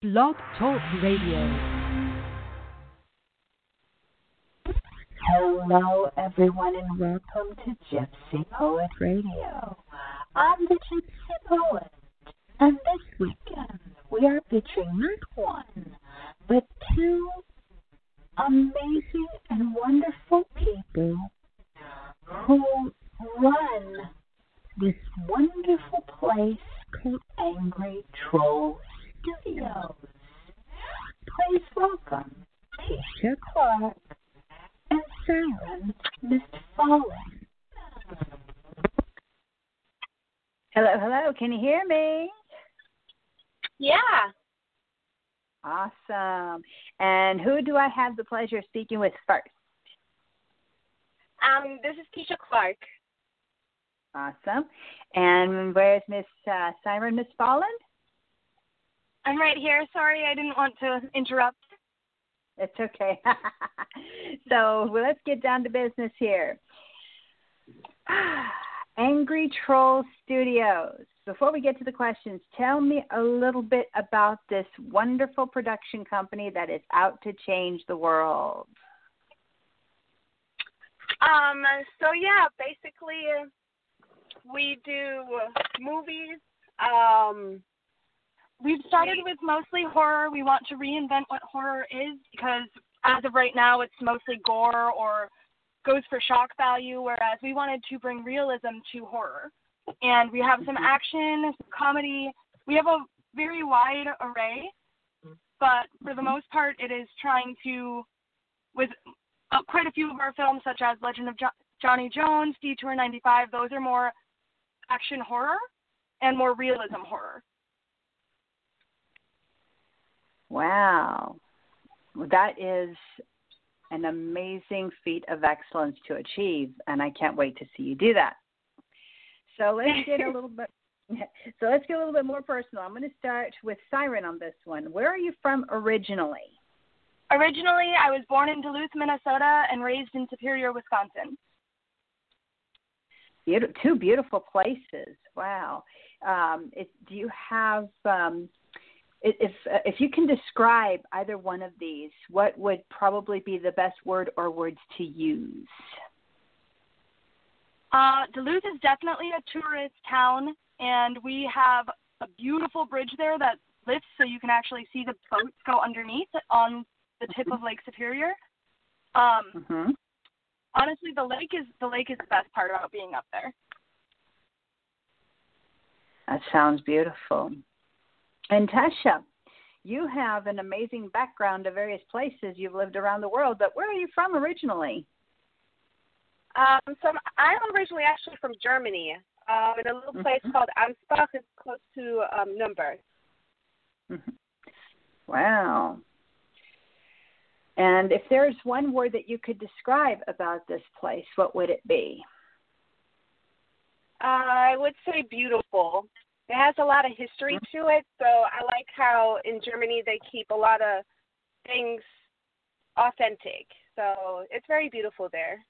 Blog Talk Radio. Hello, everyone, and welcome to Gypsy Poet Radio. I'm the Gypsy Poet, and this weekend we are featuring not one, but two amazing and wonderful people who run this wonderful place called Angry Troll Studios. Please welcome Tesha Clark and Siren Miss Fallen. Hello, hello. Can you hear me? Yeah. Awesome. And who do I have the pleasure of speaking with first? Um, this is Tesha Clark. Awesome. And where's Miss uh, Siren Miss Fallen? I'm right here. Sorry, I didn't want to interrupt. It's okay. so well, let's get down to business here. Angry Troll Studios. Before we get to the questions, tell me a little bit about this wonderful production company that is out to change the world. Um, so yeah, basically we do movies. Um, we've started with mostly horror. We want to reinvent what horror is because as of right now, it's mostly gore or goes for shock value, whereas we wanted to bring realism to horror. And we have some action, some comedy. We have a very wide array, but for the most part, it is trying to, with uh, quite a few of our films, such as Legend of jo- Johnny Jones, Detour 95, those are more action horror and more realism horror. Wow. That is an amazing feat of excellence to achieve, and I can't wait to see you do that. So let's get a little bit. So let's get a little bit more personal. I'm going to start with Siren on this one. Where are you from originally? Originally, I was born in Duluth, Minnesota, and raised in Superior, Wisconsin. Beautiful, two beautiful places. Wow. Um, it, do you have, um, if if you can describe either one of these, what would probably be the best word or words to use? Uh, Duluth is definitely a tourist town, and we have a beautiful bridge there that lifts so you can actually see the boats go underneath on the tip of Lake Superior. Um, Mm-hmm. honestly, the lake is the lake is the best part about being up there. That sounds beautiful. And Tasha, you have an amazing background of various places. You've lived around the world, but where are you from originally? Um, so I'm originally actually from Germany, um, in a little place Mhm. called Ansbach. It's close to um, Nuremberg. Mhm. Wow. And if there's one word that you could describe about this place, what would it be? Uh, I would say beautiful. It has a lot of history to it, so I like how in Germany they keep a lot of things authentic. So it's very beautiful there.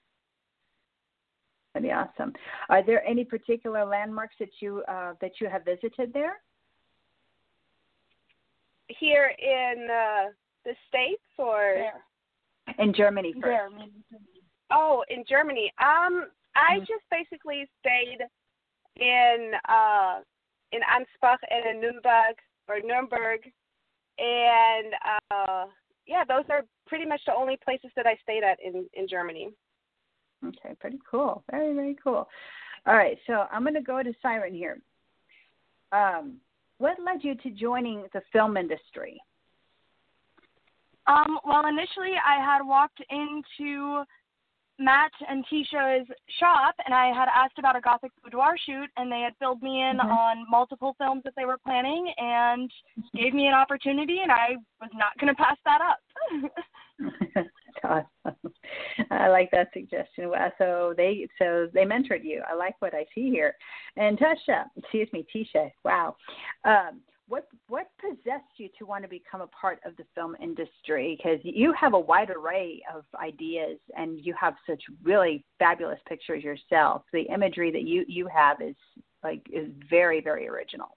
That'd be awesome. Are there any particular landmarks that you uh, that you have visited there? Here in uh, the States or There, In Germany first. Oh, in Germany. Um, I Mhm. just basically stayed in uh in Ansbach and in Nuremberg or Nuremberg, and uh yeah, those are pretty much the only places that I stayed at in in Germany. Okay, pretty cool. Very, very cool. All right, so I'm going to go to Siren here. Um, what led you to joining the film industry? Um, well, initially I had walked into Matt and Tesha's shop, and I had asked about a gothic boudoir shoot, and they had filled me in Mhm. on multiple films that they were planning, and gave me an opportunity, and I was not going to pass that up. That's awesome. I like that suggestion. Wow, so they so they mentored you. I like what I see here. And Tasha, excuse me, Tesha. Wow. Um, what what possessed you to want to become a part of the film industry? Because you have a wide array of ideas, and you have such really fabulous pictures yourself. The imagery that you you have is like is very very original.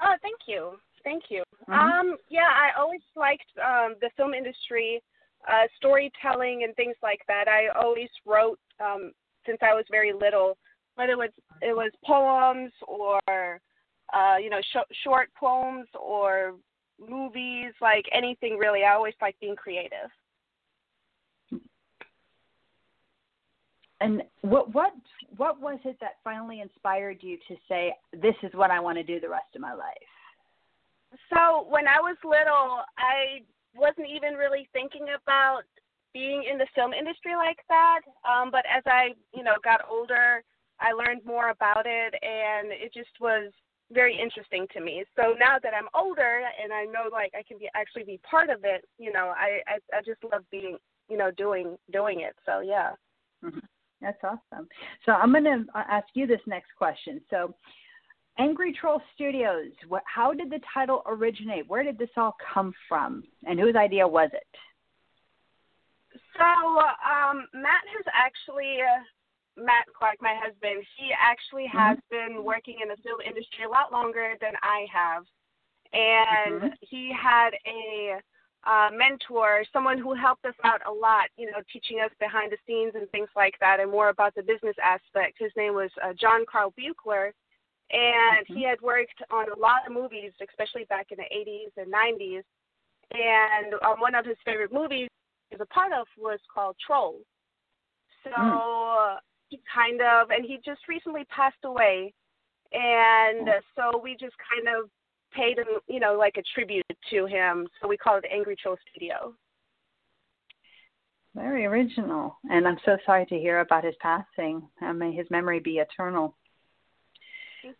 Oh, thank you. Thank you. Mm-hmm. Um, yeah, I always liked um, the film industry, uh, storytelling and things like that. I always wrote um, since I was very little, whether it was it was poems or uh, you know sh- short poems or movies, like anything really. I always like being creative. And what what what was it that finally inspired you to say this is what I want to do the rest of my life? So when I was little, I wasn't even really thinking about being in the film industry like that. Um, but as I, you know, got older, I learned more about it, and it just was very interesting to me. So now that I'm older and I know like I can be actually be part of it, you know, I I, I just love being, you know, doing doing it. So yeah. Mm-hmm. That's awesome. So I'm going to ask you this next question. So Angry Troll Studios, what, how did the title originate? Where did this all come from? And whose idea was it? So um, Matt has actually, uh, Matt Clark, my husband, he actually mm-hmm. has been working in the film industry a lot longer than I have. And mm-hmm. he had a uh, mentor, someone who helped us out a lot, you know, teaching us behind the scenes and things like that and more about the business aspect. His name was uh, John Carl Buechler and mm-hmm. he had worked on a lot of movies, especially back in the 80s and 90s. And um, one of his favorite movies he was a part of was called Troll. So mm. Kind of, and he just recently passed away, and oh. so we just kind of paid him, you know, like a tribute to him. So we call it Angry Troll Studio. Very original, and I'm so sorry to hear about his passing. may his memory be eternal.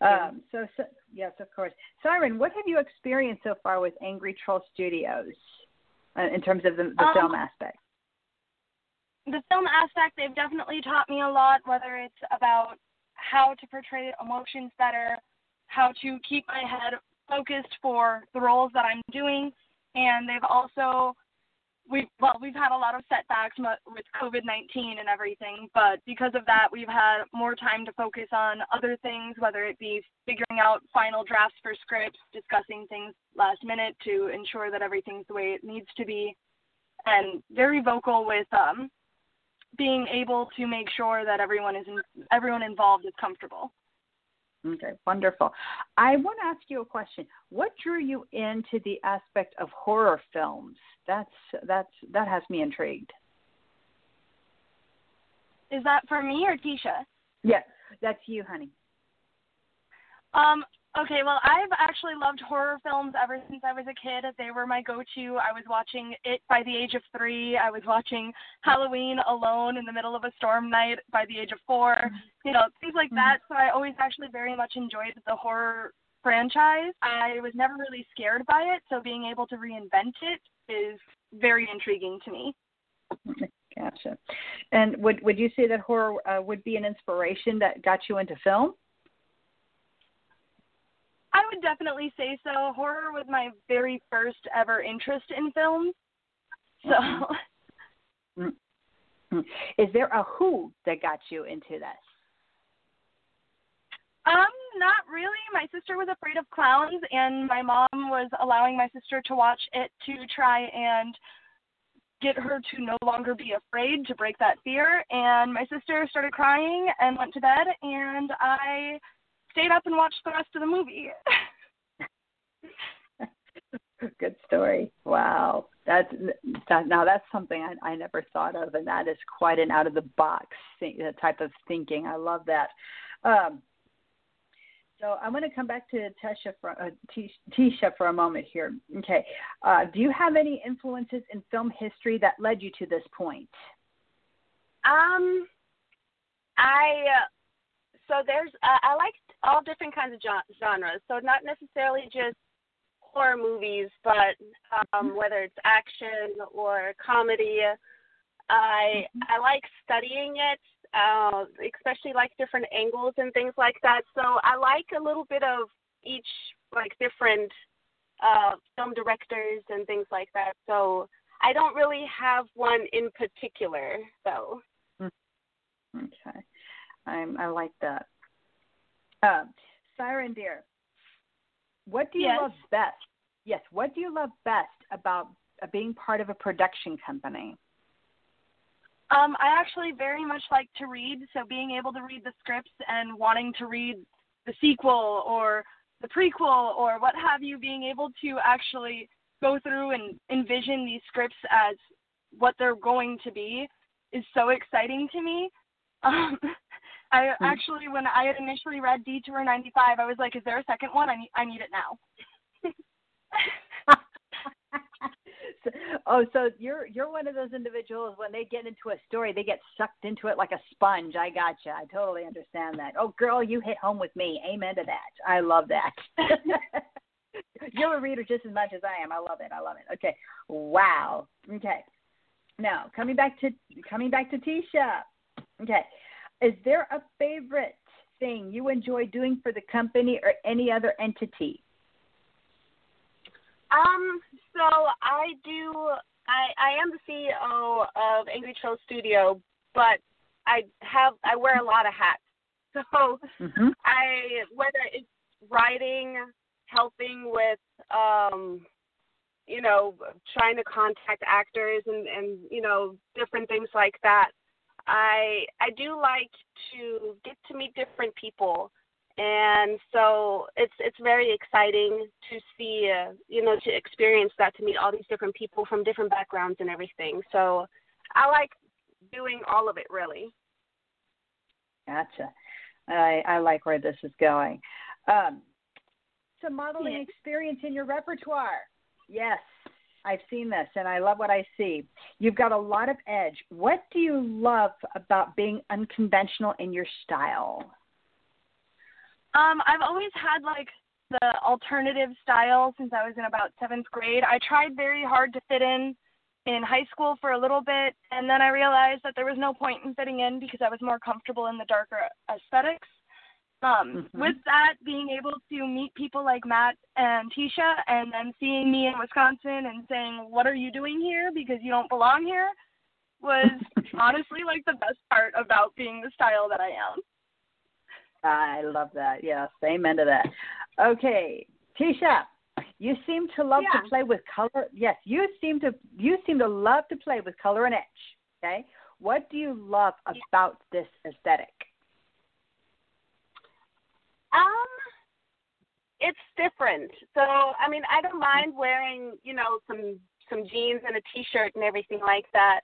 Um, so, so, yes, of course. Siren, what have you experienced so far with Angry Troll Studios uh, in terms of the, the um, film aspect? The film aspect, they've definitely taught me a lot, whether it's about how to portray emotions better, how to keep my head focused for the roles that I'm doing, and they've also we've well we've had a lot of setbacks with COVID-19 and everything, but because of that, we've had more time to focus on other things, whether it be figuring out final drafts for scripts, discussing things last minute to ensure that everything's the way it needs to be, and very vocal with um, being able to make sure that everyone is in, everyone involved is comfortable. Okay, wonderful. I want to ask you a question. What drew you into the aspect of horror films? That's that's that has me intrigued. Is that for me or Tesha? Yes, that's you, honey. Um, okay, well, I've actually loved horror films ever since I was a kid. They were my go-to. I was watching it by the age of three. I was watching Halloween alone in the middle of a storm night by the age of 4 mm-hmm. You know, things like mm-hmm. that. So I always actually very much enjoyed the horror franchise. I was never really scared by it, so being able to reinvent it is very intriguing to me. Gotcha. And would would you say that horror uh, would be an inspiration that got you into film? Would definitely say so. Horror was my very first ever interest in film. So. Is there a who that got you into this? Um, not really. My sister was afraid of clowns, and my mom was allowing my sister to watch it to try and get her to no longer be afraid, to break that fear. And my sister started crying and went to bed, and I stayed up and watched the rest of the movie. Good story. Wow, that's that. Now that's something I, I never thought of, and that is quite an out of the box type of thinking. I love that. Um, so I'm going to come back to Tesha for, uh, Tesha for a moment here. Okay. Uh, do you have any influences in film history that led you to this point? Um, I uh, so there's uh, I like all different kinds of genres. So not necessarily just horror movies, but um, mm-hmm. whether it's action or comedy. I mm-hmm. I like studying it uh, especially like different angles and things like that. So I like a little bit of each like different uh, film directors and things like that. So I don't really have one in particular though. Mm-hmm. Okay, I'm I like that. Uh, Siren dear, what do you yes. love best yes, what do you love best about uh, being part of a production company? Um, I actually very much like to read, so being able to read the scripts and wanting to read the sequel or the prequel or what have you, being able to actually go through and envision these scripts as what they're going to be is so exciting to me. Um, I hmm. actually, when I had initially read Detour 95, I was like, "Is there a second one? I need, I need it now." oh, so you're you're one of those individuals when they get into a story, they get sucked into it like a sponge. I gotcha. I totally understand that. Oh, girl, you hit home with me. Amen to that. I love that. you're a reader just as much as I am. I love it. I love it. Okay. Wow. Okay. Now coming back to coming back to Tesha. Okay. Is there a favorite thing you enjoy doing for the company or any other entity? Um, so I do. I I am the CEO of Angry Troll Studio, but I have I wear a lot of hats. So mm-hmm. I whether it's writing, helping with um you know trying to contact actors and and you know different things like that i i do like to get to meet different people. And so it's it's very exciting to see uh, you know to experience that to meet all these different people from different backgrounds and everything. So i like doing all of it really. Gotcha. I i like where this is going. Um so modeling yes. experience in your repertoire. Yes I've seen this and I love what I see. You've got a lot of edge. What do you love about being unconventional in your style? Um, I've always had like the alternative style since I was in about seventh grade. I tried very hard to fit in in high school for a little bit, and then I realized that there was no point in fitting in because I was more comfortable in the darker aesthetics. Um, mm-hmm. With that, being able to meet people like Matt and Tesha, and then seeing me in Wisconsin and saying, "What are you doing here? Because you don't belong here," was honestly like the best part about being the style that I am. I love that. Yes, amen to that. Okay, Tesha, you seem to love yeah. to play with color. Yes, you seem to you seem to love to play with color and etch. Okay, what do you love about this aesthetic? Um, it's different. So I mean, I don't mind wearing you know some some jeans and a t-shirt and everything like that.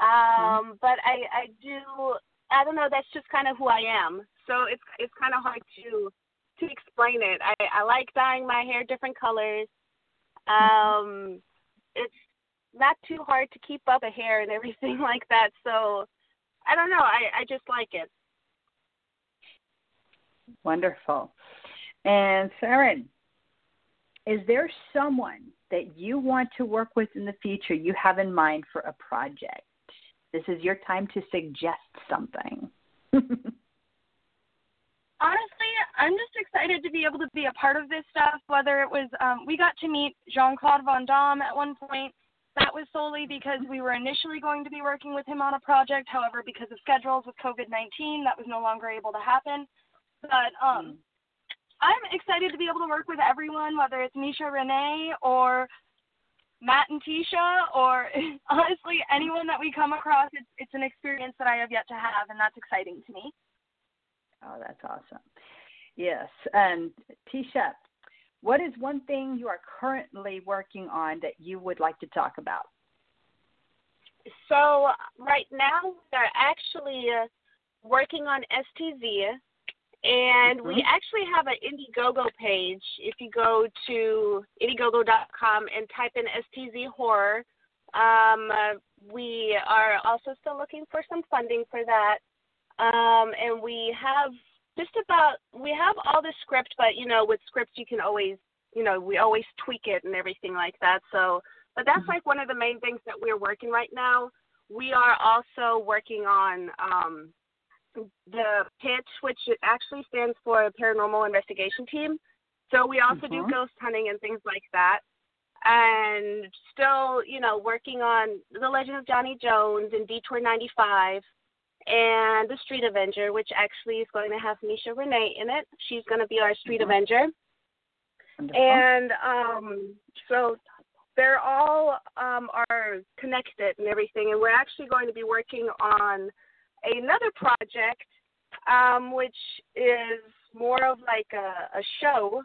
Mm-hmm. Um, mm-hmm. but I I do I don't know. That's just kind of who I am so it's it's kind of hard to to explain it. I I like dyeing my hair different colors. Mm-hmm. Um, it's not too hard to keep up a hair and everything like that. So I don't know. I I just like it. Wonderful. And Farron, is there someone that you want to work with in the future you have in mind for a project? This is your time to suggest something. honestly, I'm just excited to be able to be a part of this stuff. Whether it was, um, we got to meet Jean Claude Van Damme at one point. That was solely because we were initially going to be working with him on a project. However, because of schedules with COVID 19, that was no longer able to happen. But um, I'm excited to be able to work with everyone, whether it's Misha Renee or Matt and Tesha, or honestly anyone that we come across. It's, it's an experience that I have yet to have, and that's exciting to me. Oh, that's awesome. Yes. And Tesha, what is one thing you are currently working on that you would like to talk about? So, right now, we're actually uh, working on STZ, and mm-hmm. we actually have an Indiegogo page. If you go to Indiegogo.com and type in STZ Horror, um, uh, we are also still looking for some funding for that. Um, and we have just about we have all the script, but you know, with scripts you can always you know we always tweak it and everything like that. So, but that's mm-hmm. like one of the main things that we're working right now. We are also working on um, the pitch, which actually stands for Paranormal Investigation Team. So we also mm-hmm. do ghost hunting and things like that. And still, you know, working on The Legend of Johnny Jones and Detour 95 and the Street Avenger, which actually is going to have Misha Renee in it. She's going to be our Street mm-hmm. Avenger. Wonderful. and um, so they're all um, are connected and everything. And we're actually going to be working on another project, um, which is more of like a, a show,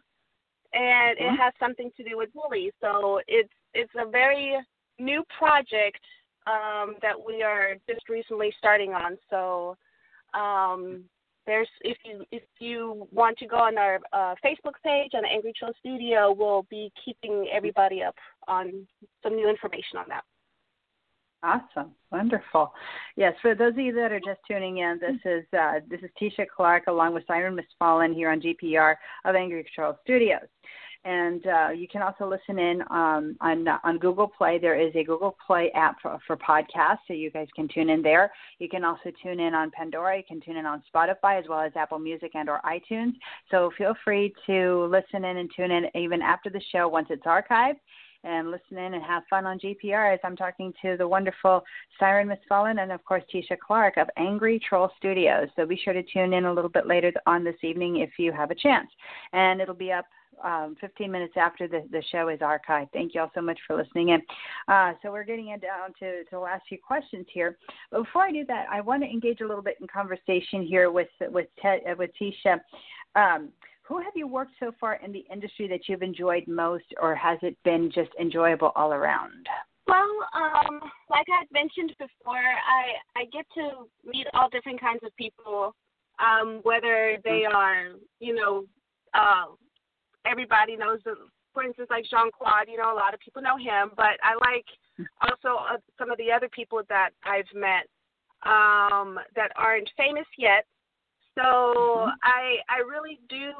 and Mhm. it has something to do with bullies. So it's it's a very new project um, that we are just recently starting on. So um, there's if you if you want to go on our uh, Facebook page on Angry Troll Studio, we'll be keeping everybody up on some new information on that. Awesome, wonderful. Yes, for those of you that are just tuning in, this is uh, this is Tesha Clark along with Siren Miss Fallen here on GPR of Angry Troll Studios, and uh, you can also listen in um, on on Google Play. There is a Google Play app for, for podcasts, so you guys can tune in there. You can also tune in on Pandora. You can tune in on Spotify as well as Apple Music and or iTunes. So feel free to listen in and tune in even after the show once it's archived and listen in and have fun on GPR as I'm talking to the wonderful Siren Miss Fallen and, of course, Tesha Clark of Angry Troll Studios. So be sure to tune in a little bit later on this evening if you have a chance. And it'll be up um, 15 minutes after the, the show is archived. Thank you all so much for listening in. Uh, so we're getting down to, to the last few questions here. But before I do that, I want to engage a little bit in conversation here with with, uh, with Tesha. Um, who have you worked so far in the industry that you've enjoyed most, or has it been just enjoyable all around? Well, um, like I mentioned before, I I get to meet all different kinds of people, um, whether they are, you know, uh, everybody knows the, for instance, like Jean Claude. You know, a lot of people know him, but I like also uh, some of the other people that I've met um, that aren't famous yet. So Mhm. I I really do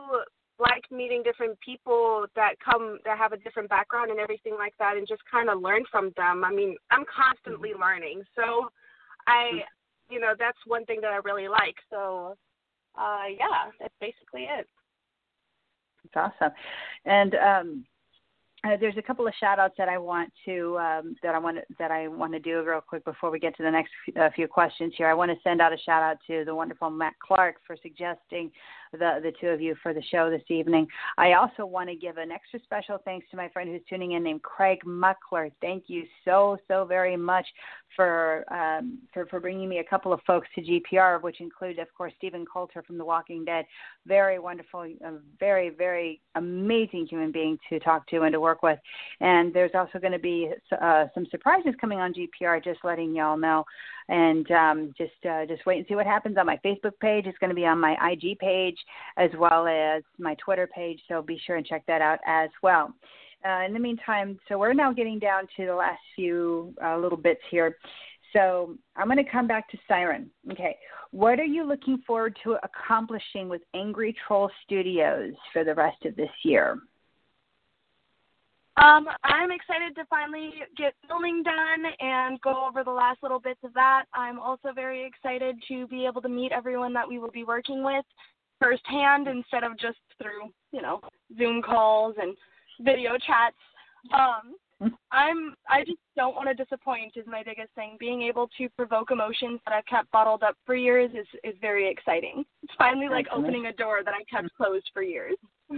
like meeting different people that come that have a different background and everything like that and just kind of learn from them. I mean, I'm constantly learning. So I you know, that's one thing that I really like. So uh yeah, that's basically it. That's awesome. And um, uh, there's a couple of shout outs that I want to um, that I want that I want to do real quick before we get to the next few, uh, few questions here. I want to send out a shout out to the wonderful Matt Clark for suggesting the the two of you for the show this evening. I also want to give an extra special thanks to my friend who's tuning in named Craig Muckler. Thank you so so very much for um, for for bringing me a couple of folks to GPR, which include of course Stephen Coulter from The Walking Dead. Very wonderful, very very amazing human being to talk to and to work with. And there's also going to be uh, some surprises coming on GPR. Just letting y'all know and um, just uh, just wait and see what happens on my Facebook page. It's going to be on my IG page as well as my Twitter page. So be sure and check that out as well. Uh, in the meantime, so we're now getting down to the last few uh, little bits here. So I'm going to come back to Siren. Okay, what are you looking forward to accomplishing with Angry Troll Studios for the rest of this year? Um, I'm excited to finally get filming done and go over the last little bits of that. I'm also very excited to be able to meet everyone that we will be working with firsthand instead of just through, you know, Zoom calls and video chats. Um, I'm I just don't want to disappoint is my biggest thing. Being able to provoke emotions that I've kept bottled up for years is is very exciting. It's finally like opening a door that I kept closed for years.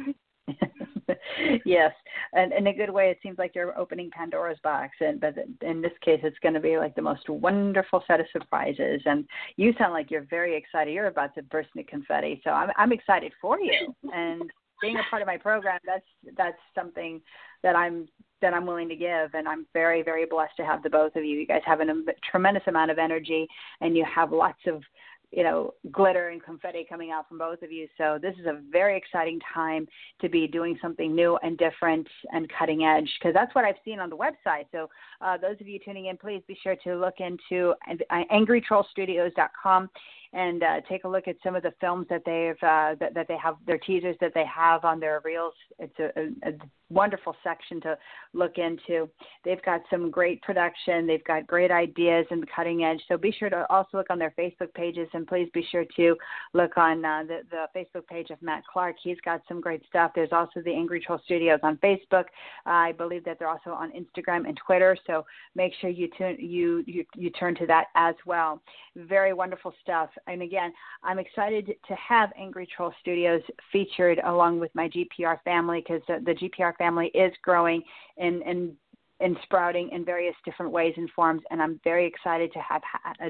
yes, and in a good way, it seems like you're opening Pandora's box, and but in this case, it's going to be like the most wonderful set of surprises. And you sound like you're very excited. You're about to burst into confetti, so I'm I'm excited for you. And being a part of my program, that's that's something that I'm that I'm willing to give, and I'm very very blessed to have the both of you. You guys have a tremendous amount of energy, and you have lots of you know, glitter and confetti coming out from both of you. So this is a very exciting time to be doing something new and different and cutting edge because that's what I've seen on the website. So uh, those of you tuning in, please be sure to look into angrytrollstudios.com and uh, take a look at some of the films that they've uh, that, that they have their teasers that they have on their reels. It's a, a, a wonderful section to look into. They've got some great production. They've got great ideas and cutting edge. So be sure to also look on their Facebook pages and please be sure to look on uh, the, the Facebook page of Matt Clark. He's got some great stuff. There's also the Angry Troll Studios on Facebook. Uh, I believe that they're also on Instagram and Twitter. So make sure you tune you you, you turn to that as well. Very wonderful stuff. And again, I'm excited to have Angry Troll Studios featured along with my GPR family because the, the GPR family is growing and and and sprouting in various different ways and forms. And I'm very excited to have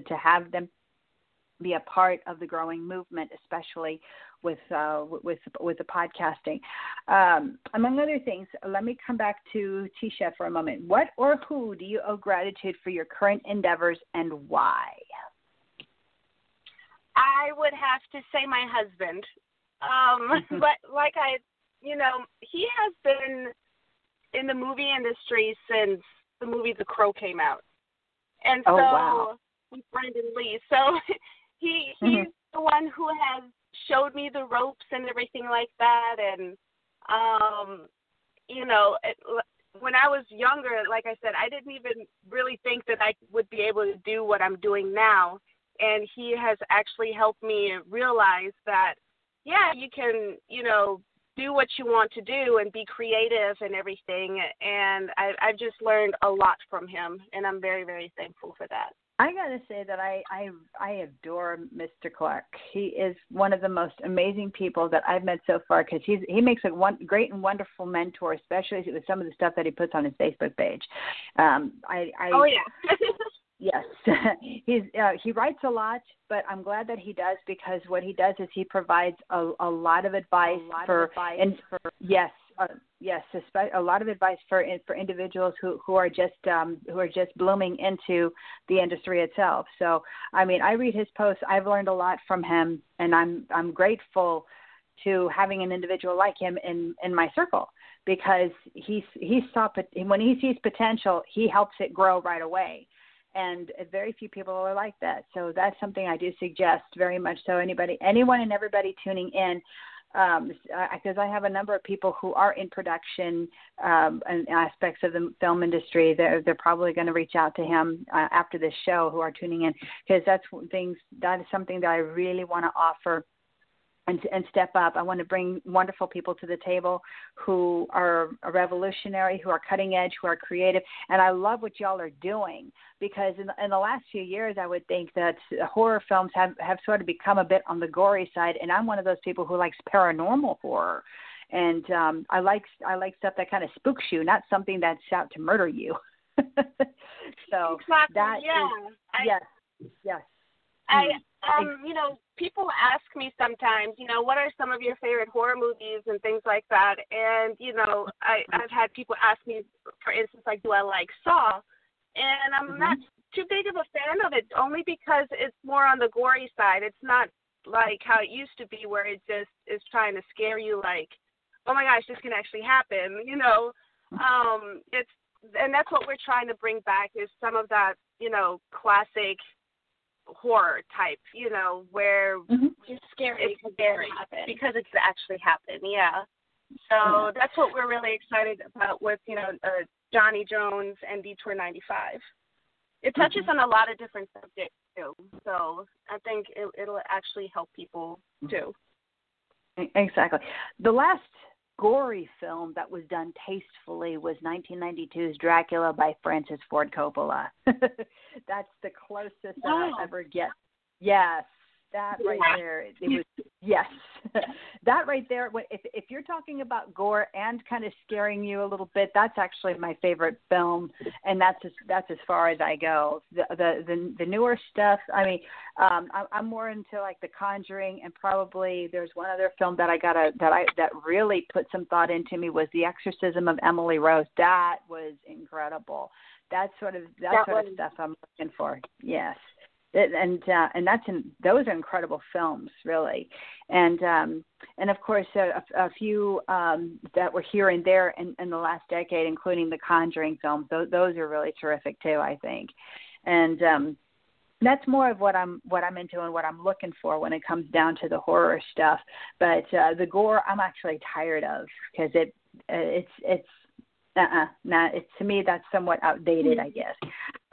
to have them be a part of the growing movement, especially with uh, with with the podcasting. Um, among other things, let me come back to Tesha for a moment. What or who do you owe gratitude for your current endeavors and why? I would have to say my husband. Um, Mm-hmm. but like I, you know, he has been in the movie industry since the movie The Crow came out, and Oh, so wow. with Brandon Lee. So he he's Mhm. the one who has showed me the ropes and everything like that, and um, you know, it, when I was younger, like I said, I didn't even really think that I would be able to do what I'm doing now. And he has actually helped me realize that, yeah, you can, you know, do what you want to do and be creative and everything. And I, I've just learned a lot from him, and I'm very, very thankful for that. I gotta say that I I I adore Mr. Clark. He is one of the most amazing people that I've met so far because he's he makes a one great and wonderful mentor, especially with some of the stuff that he puts on his Facebook page. Um, I I Oh yeah. Yes, he's uh, he writes a lot, but I'm glad that he does because what he does is he provides a, a lot of advice lot of for advice and for yes, uh, yes, a lot of advice for for individuals who who are just um, who are just blooming into the industry itself. So I mean, I read his posts. I've learned a lot from him, and I'm I'm grateful to having an individual like him in in my circle because he's he's saw when he sees potential, he helps it grow right away and very few people are like that. So that's something I do suggest very much. So anybody, anyone, and everybody tuning in, um, because I have a number of people who are in production um, and aspects of the film industry. They're they're probably going to reach out to him uh, after this show who are tuning in because that's things that is something that I really want to offer and, and step up. I want to bring wonderful people to the table who are revolutionary, who are cutting edge, who are creative. And I love what y'all are doing because in, in the last few years, I would think that horror films have, have sort of become a bit on the gory side. And I'm one of those people who likes paranormal horror. And um, I like I like stuff that kind of spooks you, not something that's out to murder you. so exactly. that yeah. is- I, yes, yes. I Mm. Um you know people ask me sometimes you know what are some of your favorite horror movies and things like that. And you know I I've had people ask me for instance like do I like Saw? And I'm Mhm. not too big of a fan of it only because it's more on the gory side. It's not like how it used to be where it just is trying to scare you like oh my gosh this can actually happen you know? Um it's and that's what we're trying to bring back is some of that you know classic horror type, you know, where Mhm. it's scary it's scary because it's actually happened. Yeah. So that's what we're really excited about with you know uh, Johnny Jones and Detour 95. It touches on a lot of different subjects too, so I think it, it'll actually help people too. Exactly. The last gory film that was done tastefully was 1992's Dracula by Francis Ford Coppola. That's the closest Wow. I'll ever get. Yes, that right there. It was yes, that right there. what- If if you're talking about gore and kind of scaring you a little bit, that's actually my favorite film, and that's as, that's as far as I go. The the the, the newer stuff. I mean, um, I, I'm more into like The Conjuring, and probably there's one other film that I got to that I that really put some thought into me was The Exorcism of Emily Rose. That was incredible. That sort of that, That sort was- of stuff I'm looking for. Yes. It, and uh, and that's in those are incredible films, really, and um, and of course a, a few um, that were here and there in, in the last decade, including the Conjuring films. Those, those are really terrific too, I think, and um, that's more of what I'm what I'm into and what I'm looking for when it comes down to the horror stuff. But uh, the gore, I'm actually tired of because it uh, it's it's uh-uh, not it's to me that's somewhat outdated, I guess.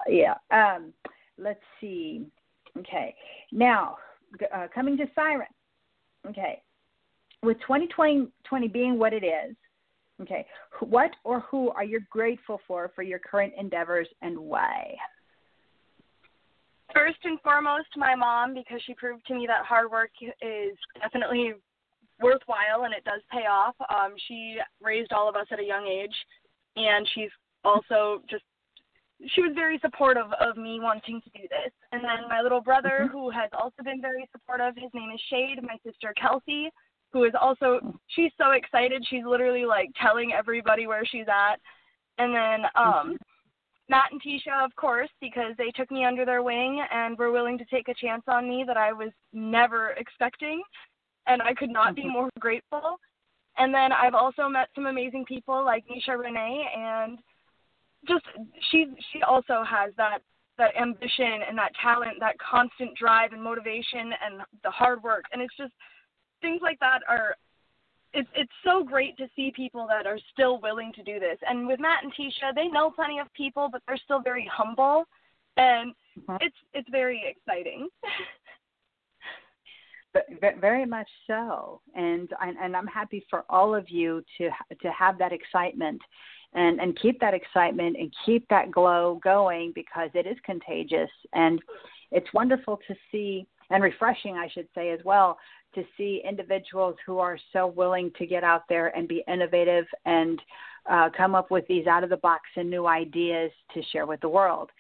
Yeah. Um, let's see. Okay. Now, uh, coming to Siren. Okay. With 2020 20 being what it is, okay, what or who are you grateful for for your current endeavors and why? first and foremost, my mom, because she proved to me that hard work is definitely worthwhile and it does pay off. Um, she raised all of us at a young age, and she's also just she was very supportive of me wanting to do this. And then my little brother, mm-hmm. who has also been very supportive, his name is Shade. My sister Kelsey, who is also she's so excited. She's literally like telling everybody where she's at. And then um mm-hmm. Matt and Tesha, of course, because they took me under their wing and were willing to take a chance on me that I was never expecting. And I could not be mm-hmm. more grateful. And then I've also met some amazing people like Misha Renee and just she she also has that that ambition and that talent, that constant drive and motivation and the hard work. And it's just things like that are it's it's so great to see people that are still willing to do this. And with Matt and Tesha, they know plenty of people, but they're still very humble, and mm-hmm. it's it's very exciting. but very much so, and and I'm happy for all of you to to have that excitement and and keep that excitement and keep that glow going because it is contagious and it's wonderful to see and refreshing I should say as well to see individuals who are so willing to get out there and be innovative and uh, come up with these out of the box and new ideas to share with the world.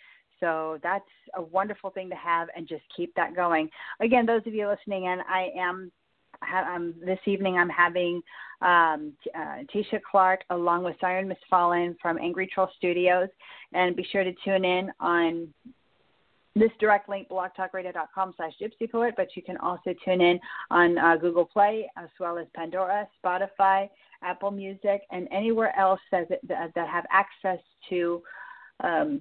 So that's a wonderful thing to have, and just keep that going. Again, those of you listening in, I am um, this evening I'm having um, uh, Tesha Clark along with Siren Miss Fallen from Angry Troll Studios, and be sure to tune in on this direct link blogtalkradio.com slash gypsy poet but you can also tune in on uh, google play as well as pandora spotify apple music and anywhere else that, that, that have access to um,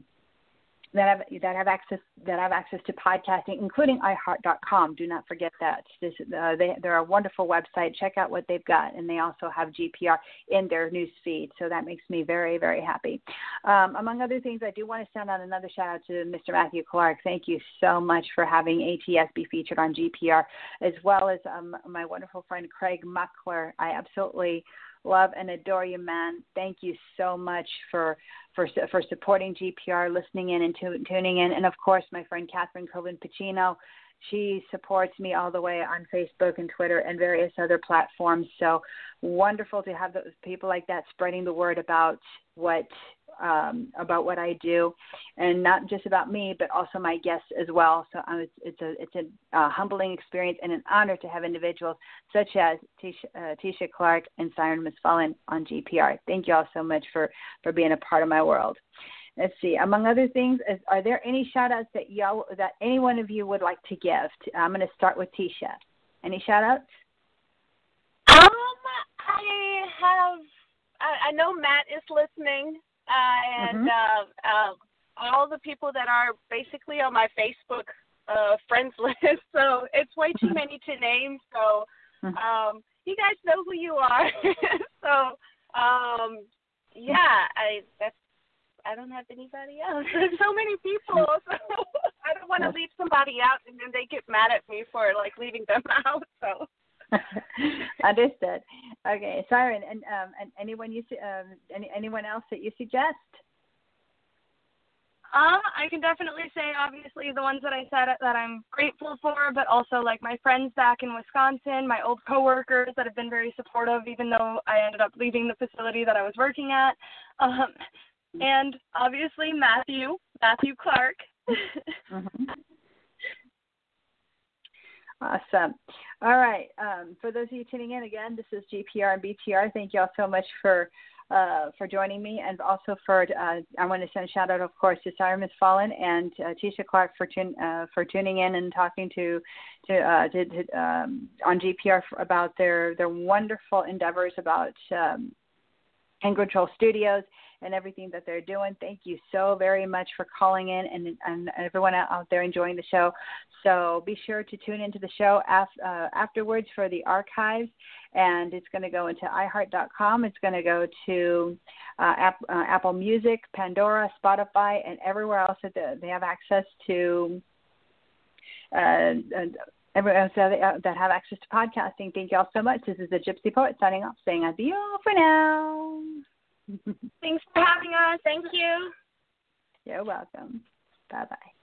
that have that have access that have access to podcasting, including iHeart.com. Do not forget that. This, uh, they, they're a wonderful website. Check out what they've got, and they also have GPR in their news feed. So that makes me very very happy. Um, among other things, I do want to send out another shout out to Mr. Matthew Clark. Thank you so much for having ATS be featured on GPR, as well as um, my wonderful friend Craig Muckler. I absolutely love and adore you, man. Thank you so much for for for supporting GPR, listening in and tu- tuning in, and of course, my friend Catherine Coven Pacino. She supports me all the way on Facebook and Twitter and various other platforms. So wonderful to have those people like that spreading the word about what um, about what I do, and not just about me, but also my guests as well. So um, it's, it's a it's a uh, humbling experience and an honor to have individuals such as Tesha, uh, Tesha Clark and Siren Mistfallen on GPR. Thank you all so much for for being a part of my world. Let's see. Among other things, is, are there any shout outs that y'all that any one of you would like to give? I'm going to start with Tesha. Any shout outs? Um, I have. I, I know Matt is listening uh, and mm-hmm. uh, uh, all the people that are basically on my Facebook uh, friends list. So it's way too mm-hmm. many to name. So mm-hmm. um, you guys know who you are. so um, yeah, I that's I don't have anybody else. There's so many people, so I don't want to leave somebody out and then they get mad at me for like leaving them out. So. Understood. Okay, Siren, and um, and anyone you um, any anyone else that you suggest? Um, I can definitely say obviously the ones that I said that I'm grateful for, but also like my friends back in Wisconsin, my old coworkers that have been very supportive, even though I ended up leaving the facility that I was working at, um, and obviously Matthew, Matthew Clark. mm-hmm. Awesome. All right. Um, for those of you tuning in again, this is GPR and BTR. Thank you all so much for uh, for joining me, and also for uh, I want to send a shout out, of course, to Mistfallen and uh, Tesha Clark for tun- uh, for tuning in and talking to to, uh, to, to um, on GPR about their their wonderful endeavors about um, Troll Studios and everything that they're doing. Thank you so very much for calling in and, and everyone out there enjoying the show. So be sure to tune into the show af, uh, afterwards for the archives, and it's going to go into iHeart.com. It's going to go to uh, App, uh, Apple Music, Pandora, Spotify, and everywhere else that they have access to. Uh, everyone else that, that have access to podcasting, thank you all so much. This is the Gypsy Poet signing off, saying adieu for now. Thanks for having us. Thank you. You're welcome. Bye bye.